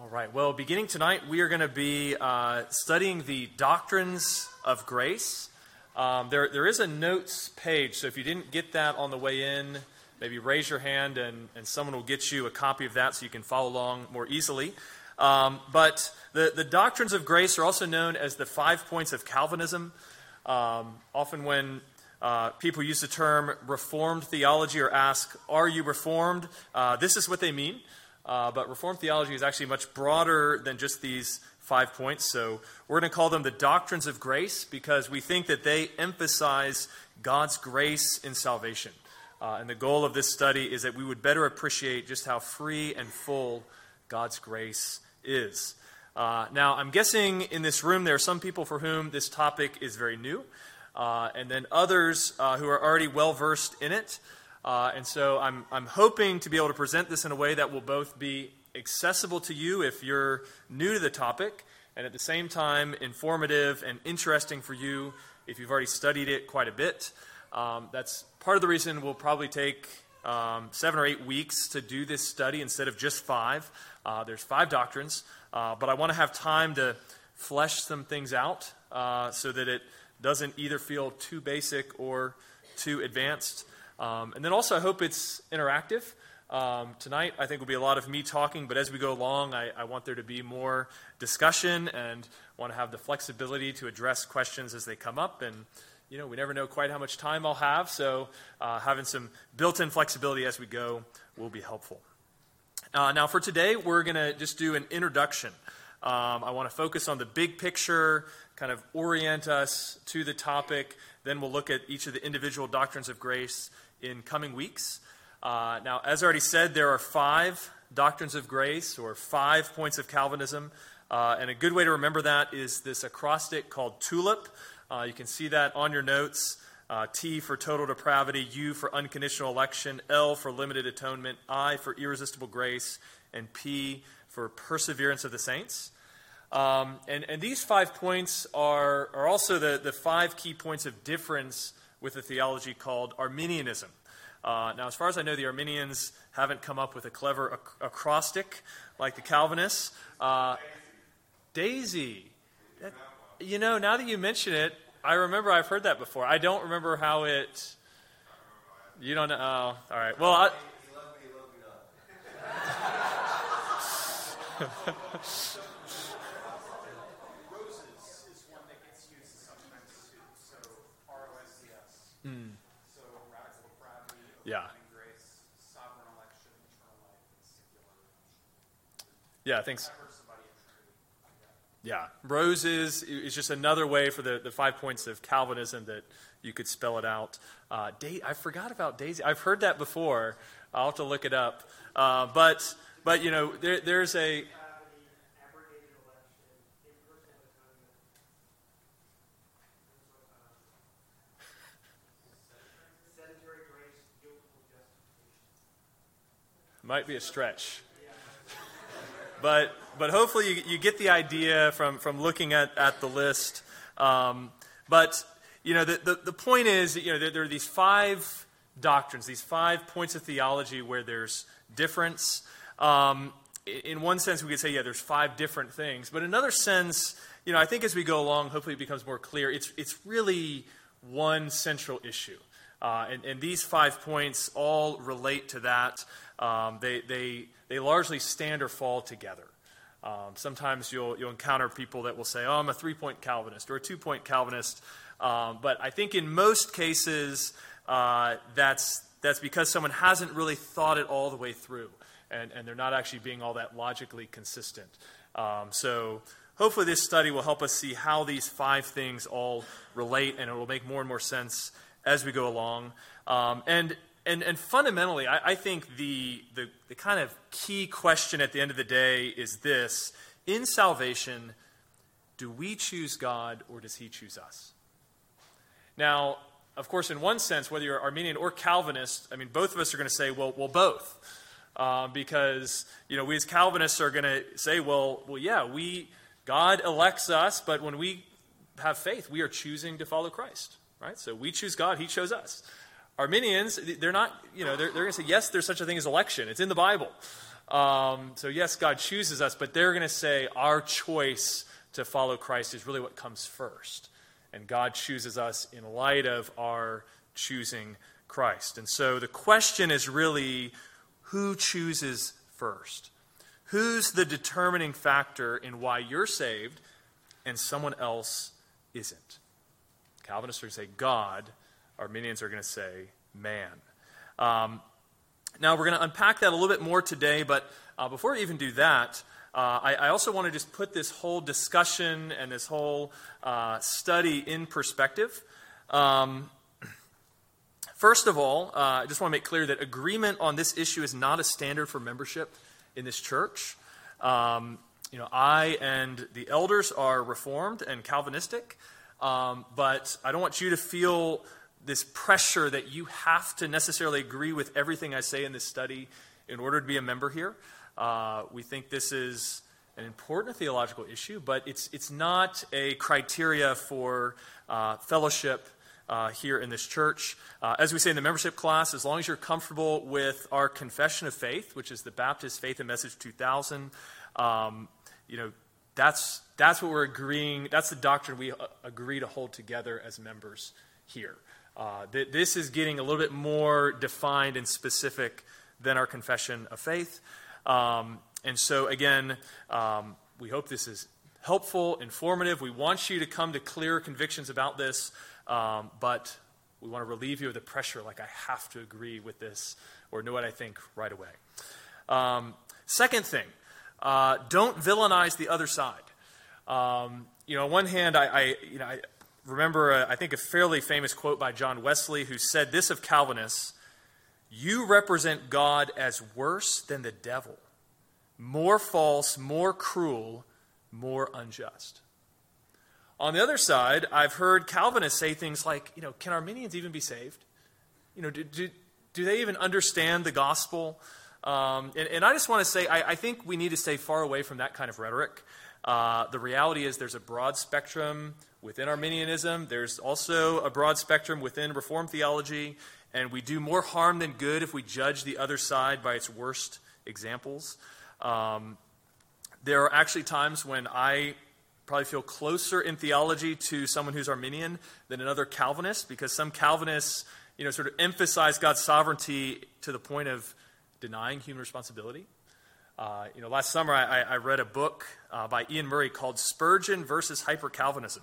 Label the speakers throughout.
Speaker 1: All right. Well, beginning tonight, we are going to be uh, studying the doctrines of grace. Um, there, there is a notes page, so if you didn't get that on the way in, maybe raise your hand and, and someone will get you a copy of that so you can follow along more easily. Um, but the, the doctrines of grace are also known as the five points of Calvinism. Um, often, when uh, people use the term Reformed theology or ask, Are you Reformed? Uh, this is what they mean. Uh, but Reformed theology is actually much broader than just these five points. So we're going to call them the doctrines of grace because we think that they emphasize God's grace in salvation. Uh, and the goal of this study is that we would better appreciate just how free and full God's grace is. Uh, now, I'm guessing in this room there are some people for whom this topic is very new, uh, and then others uh, who are already well versed in it. Uh, and so I'm, I'm hoping to be able to present this in a way that will both be accessible to you if you're new to the topic, and at the same time informative and interesting for you if you've already studied it quite a bit. Um, that's part of the reason we'll probably take um, seven or eight weeks to do this study instead of just five. Uh, there's five doctrines, uh, but I want to have time to flesh some things out uh, so that it doesn't either feel too basic or too advanced. Um, and then also, I hope it's interactive. Um, tonight, I think will be a lot of me talking, but as we go along, I, I, want there to be more discussion and want to have the flexibility to address questions as they come up. And, you know, we never know quite how much time I'll have, so uh, having some built in flexibility as we go will be helpful. Uh, now, for today, we're going to just do an introduction. Um, I want to focus on the big picture, kind of orient us to the topic. Then we'll look at each of the individual doctrines of grace in coming weeks. Uh, now, as I already said, there are five doctrines of grace or five points of Calvinism. Uh, and a good way to remember that is this acrostic called TULIP. Uh, you can see that on your notes. Uh, T for total depravity, U for unconditional election, L for limited atonement, I for irresistible grace, and P for perseverance of the saints. Um, and, and these five points are, are also the, the five key points of difference with a theology called Arminianism. Uh, now, as far as I know, the Arminians haven't come up with a clever ac- acrostic like the Calvinists. Uh, Daisy. That, you know, now that you mention it, I remember I've heard that before. I don't remember how it. You don't know? Oh, all right. Well, I. Yeah. Yeah, thanks. Yeah, roses is just another way for the, the five points of Calvinism that you could spell it out. Uh, da- I forgot about Daisy. I've heard that before. I'll have to look it up. Uh, but, but, you know, there, there's a. Might be a stretch. but, but hopefully you, you get the idea from, from looking at, at the list. Um, but, you know, the, the, the point is, you know, there, there, are these five doctrines, these five points of theology where there's difference. Um, in one sense, we could say, yeah, there's five different things. But in another sense, you know, I think as we go along, hopefully it becomes more clear. It's, it's really one central issue. Uh, and, and, these five points all relate to that. Um, they, they, they largely stand or fall together. Um, sometimes you'll, you'll encounter people that will say, oh, I'm a three point Calvinist or a two point Calvinist. Um, but I think in most cases, uh, that's, that's because someone hasn't really thought it all the way through and, and they're not actually being all that logically consistent. Um, so hopefully, this study will help us see how these five things all relate and it will make more and more sense as we go along. Um, and and, and fundamentally, I, I think the, the, the kind of key question at the end of the day is this In salvation, do we choose God or does He choose us? Now, of course, in one sense, whether you're Arminian or Calvinist, I mean, both of us are going to say, well, well, both. Uh, because, you know, we as Calvinists are going to say, well, well, yeah, we, God elects us, but when we have faith, we are choosing to follow Christ, right? So we choose God, He chose us. Arminians, they're not, you know, they're, they're going to say, yes, there's such a thing as election. It's in the Bible. Um, so, yes, God chooses us, but they're going to say our choice to follow Christ is really what comes first. And God chooses us in light of our choosing Christ. And so the question is really who chooses first? Who's the determining factor in why you're saved and someone else isn't? Calvinists are going to say God. Arminians are going to say man. Um, now, we're going to unpack that a little bit more today, but uh, before we even do that, uh, I, I, also want to just put this whole discussion and this whole uh, study in perspective. Um, first of all, uh, I just want to make clear that agreement on this issue is not a standard for membership in this church. Um, you know, I and the elders are Reformed and Calvinistic, um, but I don't want you to feel this pressure that you have to necessarily agree with everything I say in this study in order to be a member here. Uh, we think this is an important theological issue, but it's, it's not a criteria for uh, fellowship uh, here in this church. Uh, as we say in the membership class, as long as you're comfortable with our confession of faith, which is the Baptist Faith and Message 2000, um, you know, that's, that's what we're agreeing, that's the doctrine we uh, agree to hold together as members here. Uh, th- this is getting a little bit more defined and specific than our confession of faith. Um, and so, again, um, we hope this is helpful, informative. We want you to come to clear convictions about this, um, but we want to relieve you of the pressure like I have to agree with this or know what I think right away. Um, second thing, uh, don't villainize the other side. Um, you know, on one hand, I, I you know, I remember, a, I think, a fairly famous quote by John Wesley who said this of Calvinists You represent God as worse than the devil, more false, more cruel, more unjust. On the other side, I've heard Calvinists say things like, you know, can Arminians even be saved? You know, do, do, do they even understand the gospel? Um, and, and, I just want to say, I, I, think we need to stay far away from that kind of rhetoric. Uh, the reality is there's a broad spectrum within Arminianism, there's also a broad spectrum within Reformed theology, and we do more harm than good if we judge the other side by its worst examples. Um, there are actually times when I probably feel closer in theology to someone who's Arminian than another Calvinist, because some Calvinists, you know, sort of emphasize God's sovereignty to the point of denying human responsibility. Uh, you know, last summer I, I read a book uh, by Iain Murray called Spurgeon versus Hyper Calvinism.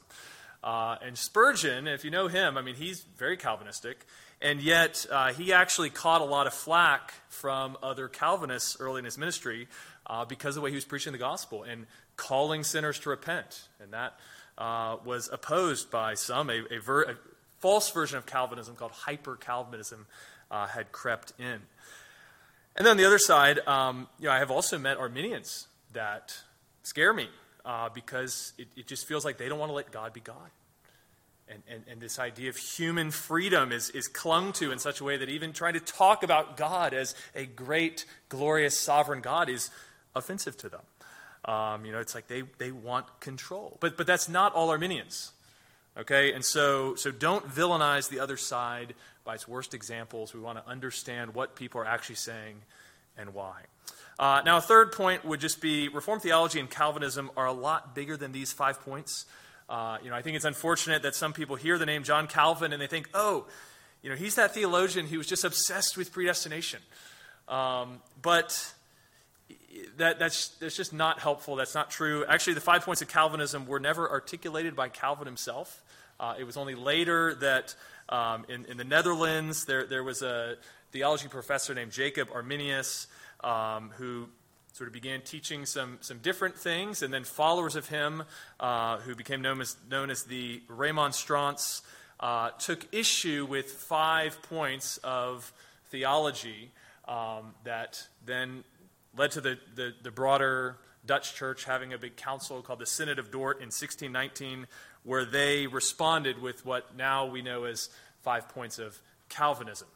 Speaker 1: Uh, and Spurgeon, if you know him, I mean, he's very Calvinistic, and yet uh, he actually caught a lot of flack from other Calvinists early in his ministry uh, because of the way he was preaching the gospel and calling sinners to repent. And that uh, was opposed by some. A, a, ver- a, false version of Calvinism called hyper Calvinism had crept in. And then on the other side, um, you know, I have also met Arminians that scare me uh, because it, it, just feels like they don't want to let God be God. And, and, and this idea of human freedom is, is clung to in such a way that even trying to talk about God as a great, glorious, sovereign God is offensive to them. Um, you know, it's like they, they want control. But, but that's not all Arminians. Okay? And so, so don't villainize the other side by its worst examples. We want to understand what people are actually saying and why. Uh, now, a third point would just be Reformed theology and Calvinism are a lot bigger than these five points. Uh, you know, I think it's unfortunate that some people hear the name John Calvin and they think, oh, you know, he's that theologian who was just obsessed with predestination. Um, but that, that's, that's just not helpful. That's not true. Actually, the five points of Calvinism were never articulated by Calvin himself. Uh, it was only later that um, in, in, the Netherlands, there, there was a theology professor named Jacob Arminius um, who sort of began teaching some, some different things, and then followers of him, uh, who became known as, known as the Remonstrants, uh, took issue with five points of theology um, that then led to the, the, the, broader Dutch church having a big council called the Synod of Dort in 1619, where they responded with what now we know as five points of Calvinism.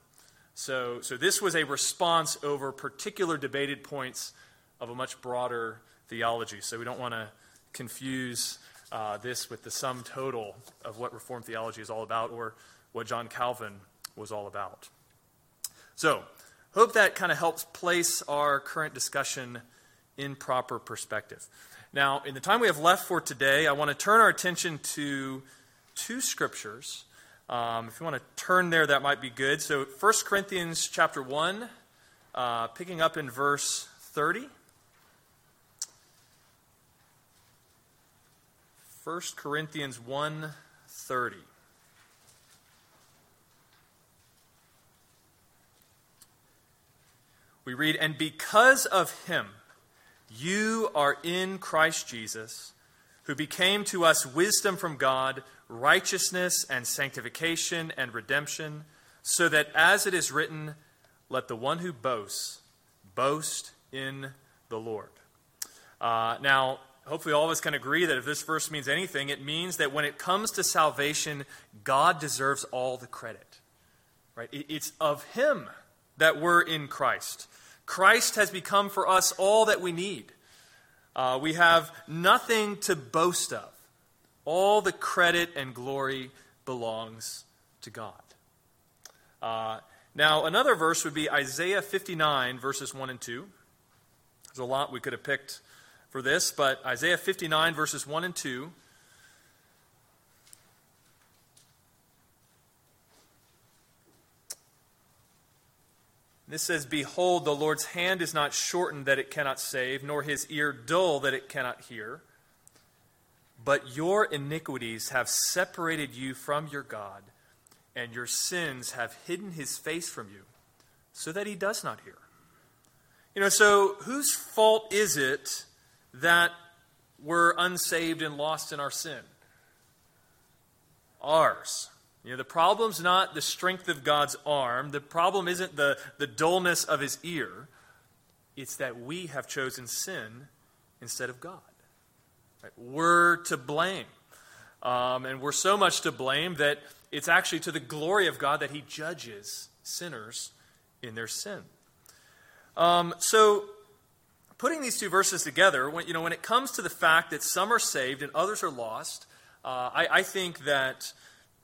Speaker 1: So, so this was a response over particular debated points of a much broader theology. So we don't want to confuse uh, this with the sum total of what Reformed theology is all about or what John Calvin was all about. So, Hope that kind of helps place our current discussion in proper perspective. Now, in the time we have left for today, I want to turn our attention to two scriptures. Um, if you want to turn there, that might be good. So, 1 Corinthians chapter 1, uh, picking up in verse 30. 1 Corinthians 1 30. We read, And because of him, you are in Christ Jesus, who became to us wisdom from God, righteousness and sanctification and redemption, so that as it is written, let the one who boasts boast in the Lord. Uh, now, hopefully, all of us can agree that if this verse means anything, it means that when it comes to salvation, God deserves all the credit. Right? It's of Him that we're in Christ. Christ has become for us all that we need. Uh, we have nothing to boast of. All the credit and glory belongs to God. Uh, now, another verse would be Isaiah 59, verses 1 and 2. There's a lot we could have picked for this, but Isaiah 59, verses 1 and 2 This says, Behold, the Lord's hand is not shortened that it cannot save, nor his ear dull that it cannot hear. But your iniquities have separated you from your God, and your sins have hidden his face from you, so that he does not hear. You know, so whose fault is it that we're unsaved and lost in our sin? Ours. You know, the problem's not the strength of God's arm. The problem isn't the, the dullness of his ear. It's that we have chosen sin instead of God. Right? We're to blame. Um, and we're so much to blame that it's actually to the glory of God that he judges sinners in their sin. Um, so, putting these two verses together, when, you know, when it comes to the fact that some are saved and others are lost, uh, I, I think that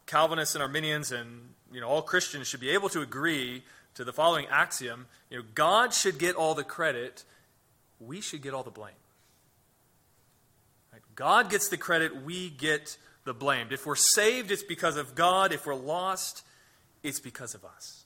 Speaker 1: Calvinists and Arminians and you know all Christians should be able to agree to the following axiom: you know, God should get all the credit, we should get all the blame. God gets the credit, we get the blame. If we're saved, it's because of God. If we're lost, it's because of us.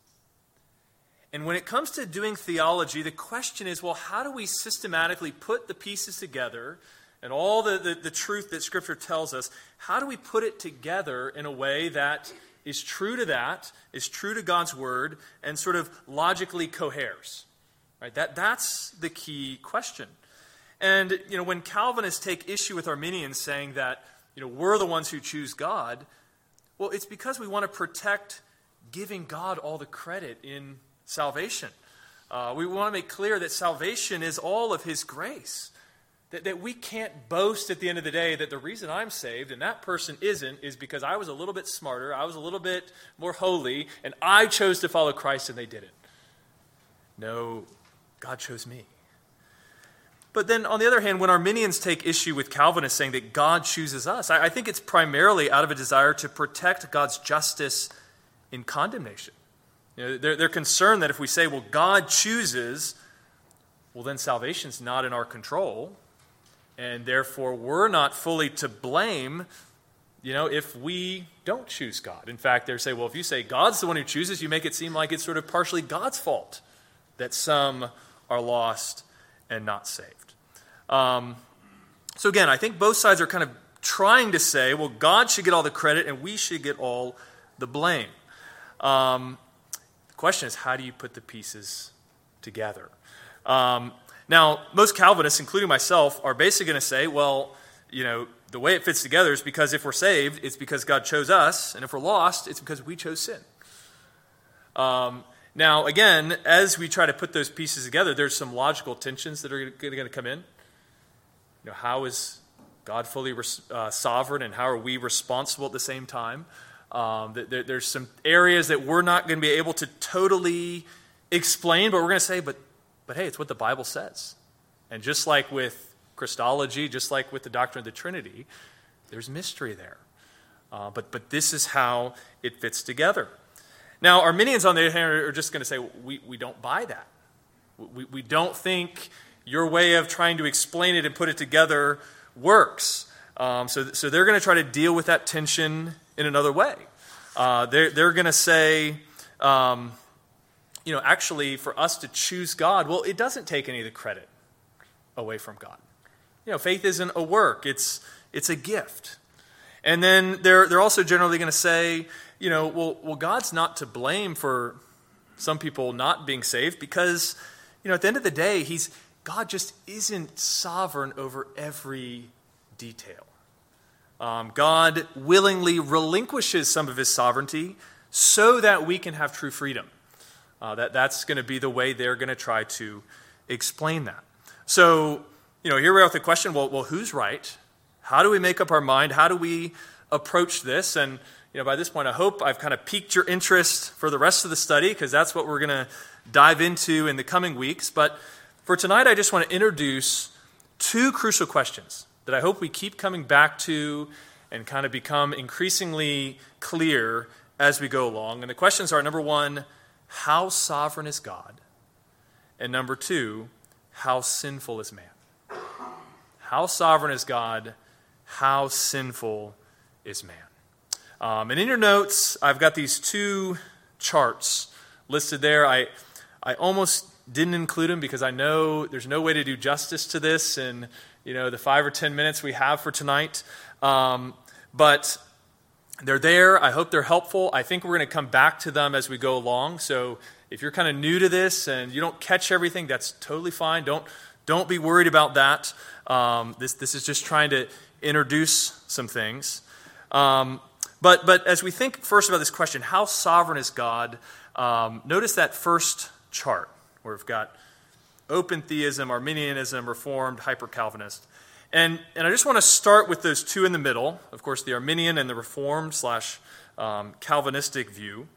Speaker 1: And when it comes to doing theology, the question is well, how do we systematically put the pieces together and all the, the, the, truth that Scripture tells us, how do we put it together in a way that is true to that, is true to God's Word, and sort of logically coheres? Right? That, that's the key question. And you know, when Calvinists take issue with Arminians saying that you know, we're the ones who choose God, well, it's because we want to protect giving God all the credit in salvation. Uh, we want to make clear that salvation is all of His grace. That, that we can't boast at the end of the day that the reason I'm saved and that person isn't is because I was a little bit smarter, I was a little bit more holy, and I chose to follow Christ and they didn't. No, God chose me. But then, on the other hand, when Arminians take issue with Calvinists saying that God chooses us, I, I think it's primarily out of a desire to protect God's justice in condemnation. You know, they're, they're concerned that if we say, well, God chooses, well, then salvation's not in our control and therefore we're not fully to blame you know if we don't choose god. In fact they say well if you say god's the one who chooses you make it seem like it's sort of partially god's fault that some are lost and not saved. Um, so again i think both sides are kind of trying to say well god should get all the credit and we should get all the blame. Um, the question is how do you put the pieces together? Um, now, most Calvinists, including myself, are basically going to say, well, you know, the way it fits together is because if we're saved, it's because God chose us, and if we're lost, it's because we chose sin. Um, now, again, as we try to put those pieces together, there's some logical tensions that are going to come in. You know, how is God fully uh, sovereign, and how are we responsible at the same time? Um, there, there's some areas that we're not going to be able to totally explain, but we're going to say, but but hey, it's what the Bible says. And just like with Christology, just like with the doctrine of the Trinity, there's mystery there. Uh, but, but this is how it fits together. Now, Arminians, on the other hand, are just going to say, we, we don't buy that. We, we don't think your way of trying to explain it and put it together works. Um, so, so they're going to try to deal with that tension in another way. Uh, they're they're going to say, um, you know, actually, for us to choose God, well, it doesn't take any of the credit away from God. You know, faith isn't a work, it's, it's a gift. And then they're, they're also generally going to say, you know, well, well, God's not to blame for some people not being saved because, you know, at the end of the day, he's, God just isn't sovereign over every detail. Um, God willingly relinquishes some of his sovereignty so that we can have true freedom. Uh, that, that's going to be the way they're going to try to explain that. So, you know, here we are with the question well, well, who's right? How do we make up our mind? How do we approach this? And, you know, by this point, I hope I've kind of piqued your interest for the rest of the study because that's what we're going to dive into in the coming weeks. But for tonight, I just want to introduce two crucial questions that I hope we keep coming back to and kind of become increasingly clear as we go along. And the questions are number one, how sovereign is God? And number two, how sinful is man? How sovereign is God? How sinful is man? Um, and in your notes, I've got these two charts listed there. I, I almost didn't include them because I know there's no way to do justice to this in you know the five or ten minutes we have for tonight. Um, but they're there. I hope they're helpful. I think we're going to come back to them as we go along. So if you're kind of new to this and you don't catch everything, that's totally fine. Don't don't be worried about that. Um, this this is just trying to introduce some things. Um, but but as we think first about this question, how sovereign is God? Um, notice that first chart where we've got open theism, Arminianism, Reformed, hyper Calvinist. And, and I just want to start with those two in the middle, of course, the Arminian and the Reformed slash um, Calvinistic view.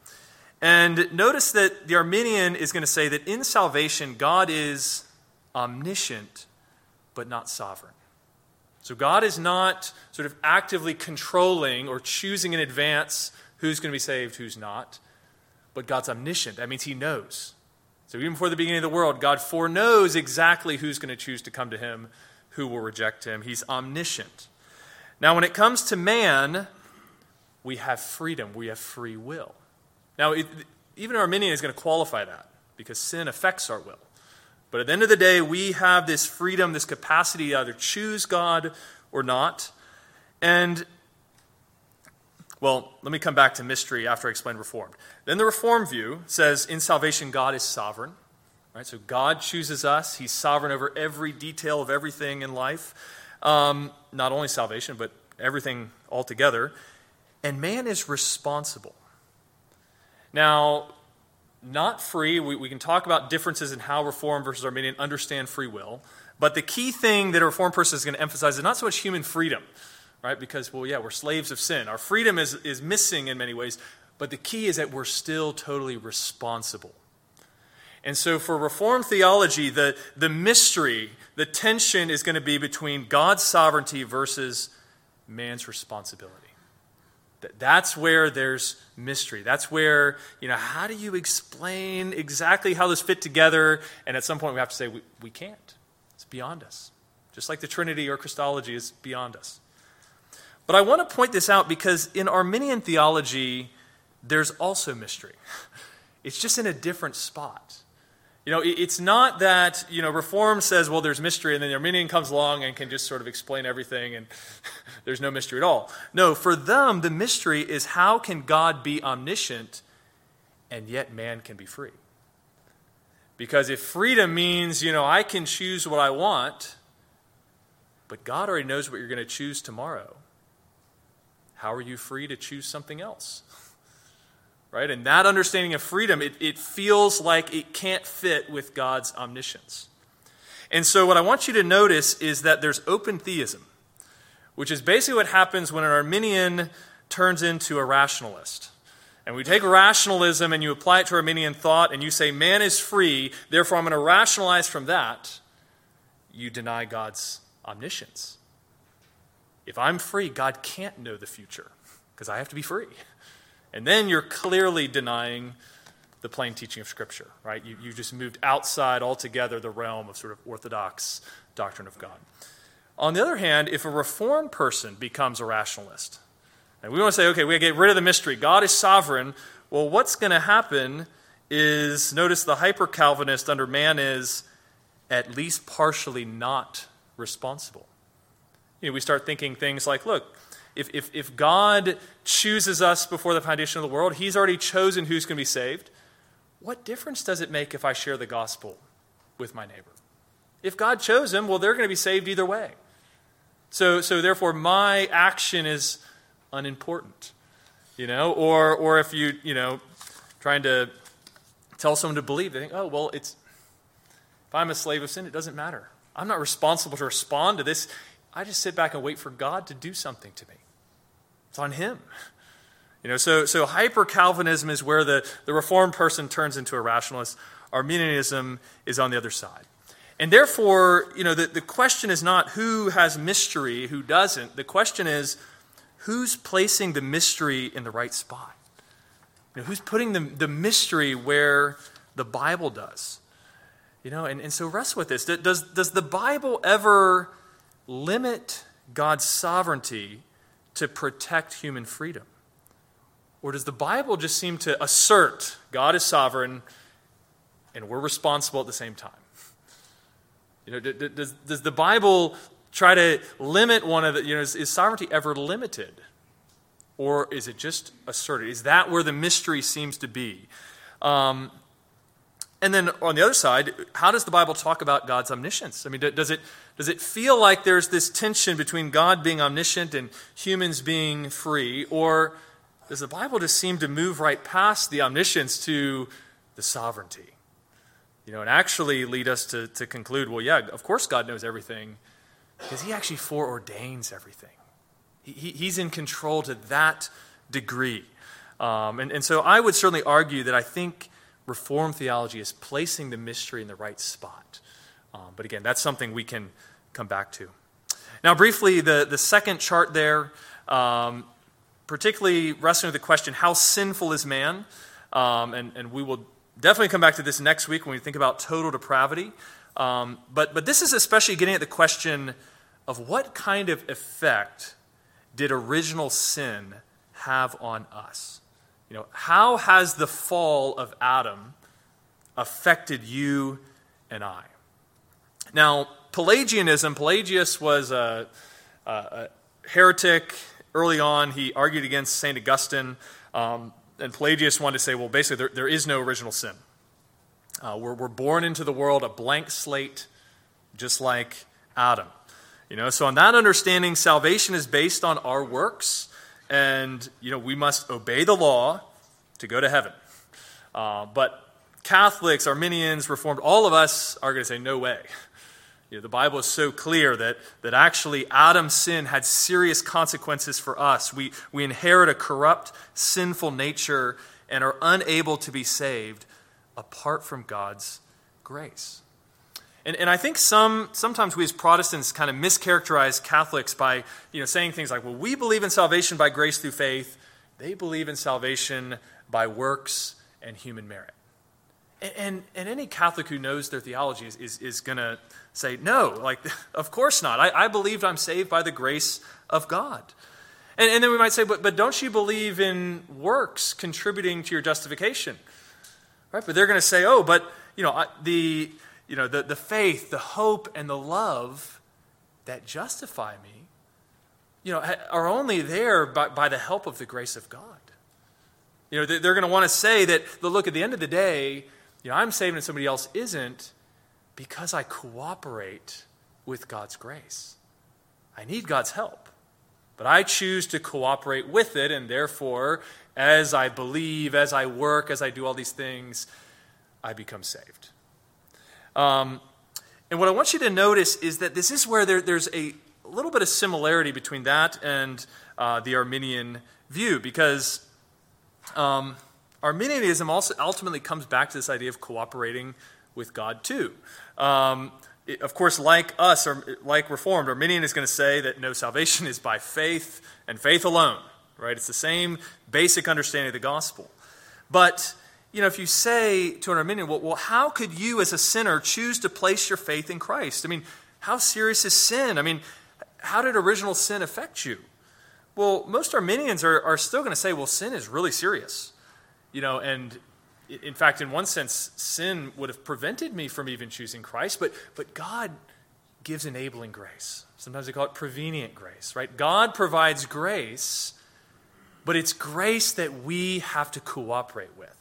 Speaker 1: And notice that the Arminian is going to say that in salvation, God is omniscient, but not sovereign. So God is not sort of actively controlling or choosing in advance who's going to be saved, who's not, but God's omniscient. That means He knows. So even before the beginning of the world, God foreknows exactly who's going to choose to come to Him, who will reject Him. He's omniscient. Now, when it comes to man, we have freedom, we have free will. Now, it, even Arminian is going to qualify that because sin affects our will. But at the end of the day, we have this freedom, this capacity to either choose God or not. And, well, let me come back to mystery after I explain Reformed. Then the Reformed view says in salvation, God is sovereign. Right? So God chooses us, He's sovereign over every detail of everything in life. Um, not only salvation, but everything altogether. And man is responsible. Now, not free. We, we can talk about differences in how Reformed versus Arminian understand free will. But the key thing that a Reformed person is going to emphasize is not so much human freedom, right? Because, well, yeah, we're slaves of sin. Our freedom is, is missing in many ways. But the key is that we're still totally responsible. And so, for Reformed theology, the, the mystery, the tension is going to be between God's sovereignty versus man's responsibility. That's where there's mystery. That's where, you know, how do you explain exactly how this fit together? And at some point we have to say, we, we can't. It's beyond us. Just like the Trinity or Christology is beyond us. But I want to point this out because in Arminian theology, there's also mystery. It's just in a different spot. You know, it's not that, you know, Reform says, well, there's mystery, and then the Arminian comes along and can just sort of explain everything, and there's no mystery at all. No, for them, the mystery is how can God be omniscient and yet man can be free? Because if freedom means, you know, I can choose what I want, but God already knows what you're going to choose tomorrow, how are you free to choose something else? right? And that understanding of freedom, it, it feels like it can't fit with God's omniscience. And so, what I want you to notice is that there's open theism, which is basically what happens when an Arminian turns into a rationalist. And we take rationalism and you apply it to Arminian thought, and you say, man is free, therefore I'm going to rationalize from that. You deny God's omniscience. If I'm free, God can't know the future because I have to be free. And then you're clearly denying the plain teaching of Scripture, right? You, you just moved outside altogether the realm of sort of orthodox doctrine of God. On the other hand, if a reformed person becomes a rationalist, and we want to say, okay, we get rid of the mystery, God is sovereign, well, what's going to happen is notice the hyper Calvinist under man is at least partially not responsible. You know, we start thinking things like, look, if, if, if God chooses us before the foundation of the world, He's already chosen who's going to be saved. What difference does it make if I share the gospel with my neighbor? If God chose them, well, they're going to be saved either way. So, so therefore, my action is unimportant. You know, or, or if you, you know, trying to tell someone to believe, they think, oh, well, it's, if I'm a slave of sin, it doesn't matter. I'm not responsible to respond to this. I just sit back and wait for God to do something to me. It's on Him. You know, so, so hyper Calvinism is where the, the reformed person turns into a rationalist. Arminianism is on the other side. And therefore, you know, the, the question is not who has mystery, who doesn't. The question is who's placing the mystery in the right spot? You know, who's putting the, the mystery where the Bible does? You know, and, and so wrestle with this. Does, does the Bible ever limit God's sovereignty to protect human freedom? Or does the Bible just seem to assert God is sovereign and we're responsible at the same time? You know, does, does the Bible try to limit one of the, you know, is, is sovereignty ever limited? Or is it just asserted? Is that where the mystery seems to be? Um, and then on the other side, how does the Bible talk about God's omniscience? I mean, does it, does it feel like there's this tension between God being omniscient and humans being free? Or does the Bible just seem to move right past the omniscience to the sovereignty? You know, and actually lead us to, to conclude well, yeah, of course God knows everything because he actually foreordains everything. He, he's in control to that degree. Um, and, and so I would certainly argue that I think Reformed theology is placing the mystery in the right spot. Um, but again, that's something we can come back to. Now, briefly, the, the second chart there, um, particularly wrestling with the question, how sinful is man? Um, and, and we will definitely come back to this next week when we think about total depravity. Um, but, but this is especially getting at the question of what kind of effect did original sin have on us? You know, how has the fall of Adam affected you and I? Now, Pelagianism, Pelagius was a, a, heretic early on. He argued against St. Augustine. Um, and Pelagius wanted to say, well, basically, there, there is no original sin. Uh, we're, we're born into the world a blank slate, just like Adam. You know, so on that understanding, salvation is based on our works, and you know we must obey the law to go to heaven. Uh, but Catholics, Arminians, Reformed, all of us are going to say no way. You know, the Bible is so clear that, that actually Adam's sin had serious consequences for us. We, we inherit a corrupt, sinful nature and are unable to be saved apart from God's grace. And, and I think some, sometimes we as Protestants kind of mischaracterize Catholics by you know, saying things like, well, we believe in salvation by grace through faith. They believe in salvation by works and human merit. And, and, any Catholic who knows their theology is, is, is going to say, no, like, of course not. I, I believed I'm saved by the grace of God. And, and then we might say, but, but don't you believe in works contributing to your justification? Right? But they're going to say, oh, but, you know, the you know, the, the faith, the hope, and the love that justify me, you know, are only there by, by the help of the grace of God. You know, they're going to want to say that, look, at the end of the day, you know, I'm saved and somebody else isn't because I cooperate with God's grace. I need God's help, but I choose to cooperate with it, and therefore, as I believe, as I work, as I do all these things, I become saved. Um, and what I want you to notice is that this is where there, there's a little bit of similarity between that and uh, the Arminian view, because um, Arminianism also ultimately comes back to this idea of cooperating with God too. Um, it, of course, like us, or like Reformed, Arminian is going to say that no salvation is by faith and faith alone. right? It's the same basic understanding of the gospel. But, you know, if you say to an Arminian, well, well, how could you as a sinner choose to place your faith in Christ? I mean, how serious is sin? I mean, how did original sin affect you? Well, most Arminians are, are still going to say, well, sin is really serious. You know, and in fact, in one sense, sin would have prevented me from even choosing Christ, but, but God gives enabling grace. Sometimes they call it prevenient grace, right? God provides grace, but it's grace that we have to cooperate with.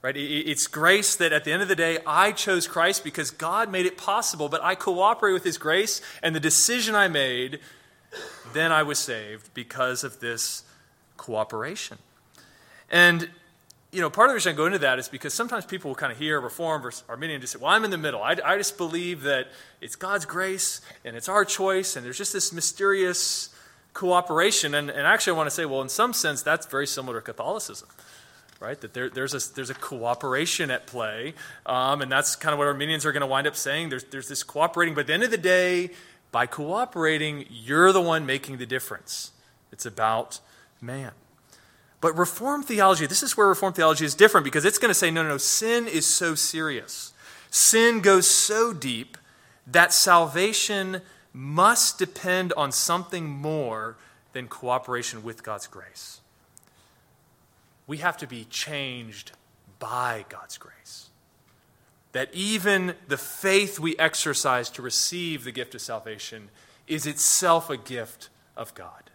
Speaker 1: Right? It's grace that at the end of the day, I chose Christ because God made it possible, but I cooperate with His grace, and the decision I made, then I was saved because of this cooperation. And you know, part of the reason I go into that is because sometimes people will kind of hear Reform versus Arminian and just say, well, I'm in the middle. I, I just believe that it's God's grace and it's our choice, and there's just this mysterious cooperation. And, and actually, I want to say, well, in some sense, that's very similar to Catholicism. Right? That there, there's, a, there's a cooperation at play. Um, and that's kind of what Arminians are going to wind up saying. There's, there's this cooperating, but at the end of the day, by cooperating, you're the one making the difference. It's about man. But Reformed theology, this is where Reformed theology is different because it's going to say, no, no, no, sin is so serious. Sin goes so deep that salvation must depend on something more than cooperation with God's grace. We have to be changed by God's grace. That even the faith we exercise to receive the gift of salvation is itself a gift of God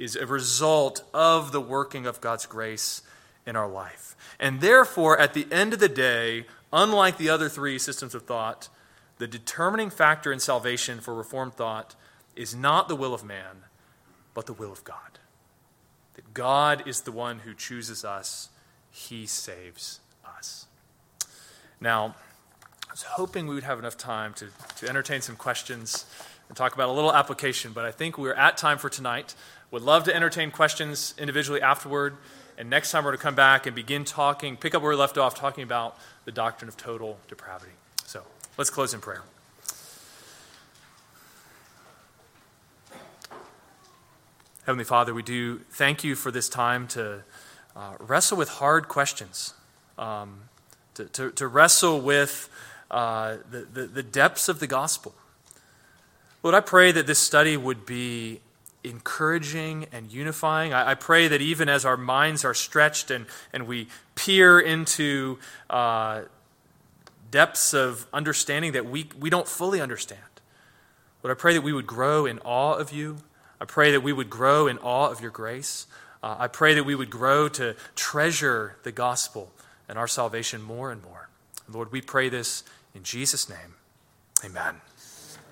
Speaker 1: is a result of the working of God's grace in our life. And therefore, at the end of the day, unlike the other three systems of thought, the determining factor in salvation for Reformed thought is not the will of man, but the will of God. That God is the one who chooses us, He saves us. Now, I was hoping we would have enough time to, to entertain some questions and talk about a little application, but I think we're at time for tonight. Would love to entertain questions individually afterward. And next time we're to come back and begin talking, pick up where we left off, talking about the doctrine of total depravity. So let's close in prayer. Heavenly Father, we do thank you for this time to uh, wrestle with hard questions, um, to, to, to, wrestle with uh, the, the, the depths of the gospel. Lord, I pray that this study would be encouraging and unifying. I, I, pray that even as our minds are stretched and, and we peer into uh, depths of understanding that we, we don't fully understand, but I pray that we would grow in awe of you. I pray that we would grow in awe of your grace. Uh, I pray that we would grow to treasure the gospel and our salvation more and more. Lord, we pray this in Jesus' name. Amen.